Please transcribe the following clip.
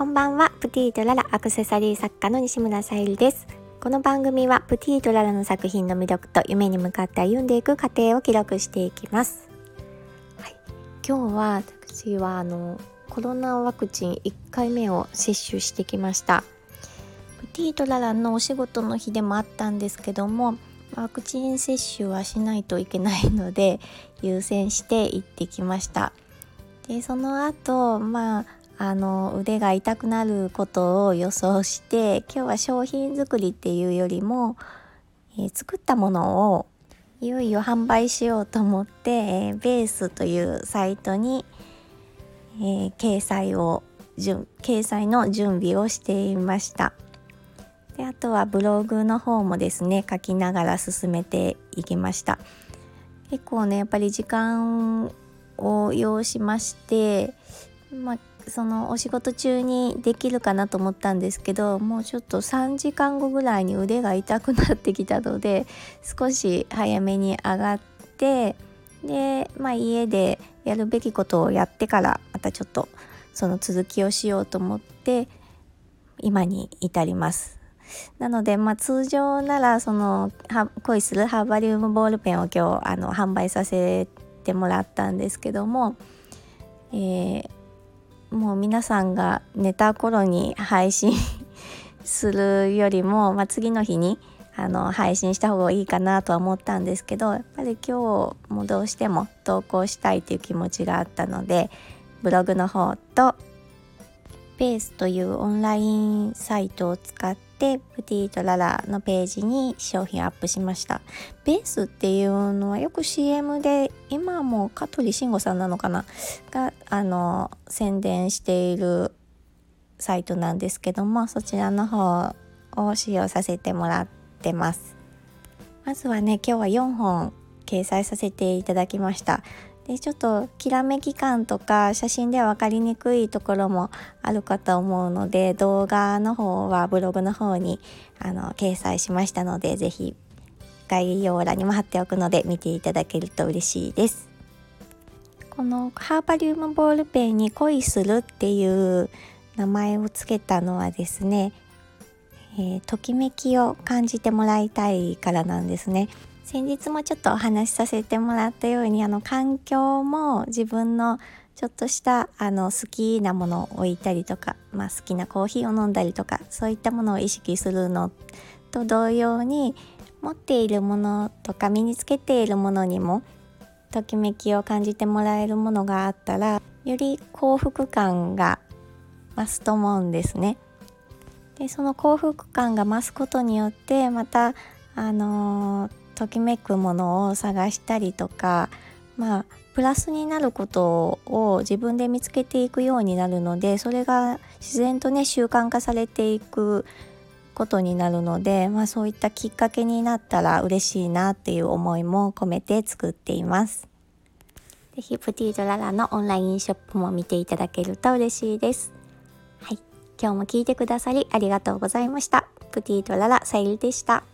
こんばんは。プティートララアクセサリー作家の西村さゆりです。この番組はプティートララの作品の魅力と夢に向かって歩んでいく過程を記録していきます、はい、今日は私はあのコロナワクチン1回目を接種してきました。プティートララのお仕事の日でもあったんですけどもワクチン接種はしないといけないので優先して行ってきました。でその後まああの腕が痛くなることを予想して今日は商品作りっていうよりも、えー、作ったものをいよいよ販売しようと思って、えー、ベースというサイトに、えー、掲載を掲載の準備をしていました。であとはブログの方もですね書きながら進めていきました。結構ねやっぱり時間を要しましてまあそのお仕事中にできるかなと思ったんですけどもうちょっと3時間後ぐらいに腕が痛くなってきたので少し早めに上がってで、まあ、家でやるべきことをやってからまたちょっとその続きをしようと思って今に至ります。なので、まあ、通常ならその恋するハーバリウムボールペンを今日あの販売させてもらったんですけども、えーもう皆さんが寝た頃に配信するよりも、まあ、次の日にあの配信した方がいいかなとは思ったんですけどやっぱり今日もどうしても投稿したいという気持ちがあったのでブログの方とベースというオンラインサイトを使ってプティートララのページに商品アップしました。ベースっていうのはよく CM で今も香取慎吾さんなのかな？があの宣伝しているサイトなんですけどもそちらの方を使用させてもらってます。まずはね今日は4本掲載させていただきました。でちょっときらめき感とか写真では分かりにくいところもあるかと思うので動画の方はブログの方にあの掲載しましたので是非概要欄にも貼っておくので見ていただけると嬉しいです。このハーバリウムボールペンに恋するっていう名前を付けたのはですね、えー、ときめきを感じてもらいたいからなんですね。先日もちょっとお話しさせてもらったようにあの環境も自分のちょっとしたあの好きなものを置いたりとか、まあ、好きなコーヒーを飲んだりとかそういったものを意識するのと同様に持っているものとか身につけているものにもときめきを感じてもらえるものがあったらより幸福感が増すと思うんですね。でその幸福感が増すことによってまたあのーときめくものを探したりとかまあプラスになることを自分で見つけていくようになるのでそれが自然とね習慣化されていくことになるので、まあ、そういったきっかけになったら嬉しいなっていう思いも込めて作っています。ぜひプティードララのオンラインショップも見ていただけると嬉しいです。はい、今日も聞いてくださりありがとうございました。プティードララさゆりでした。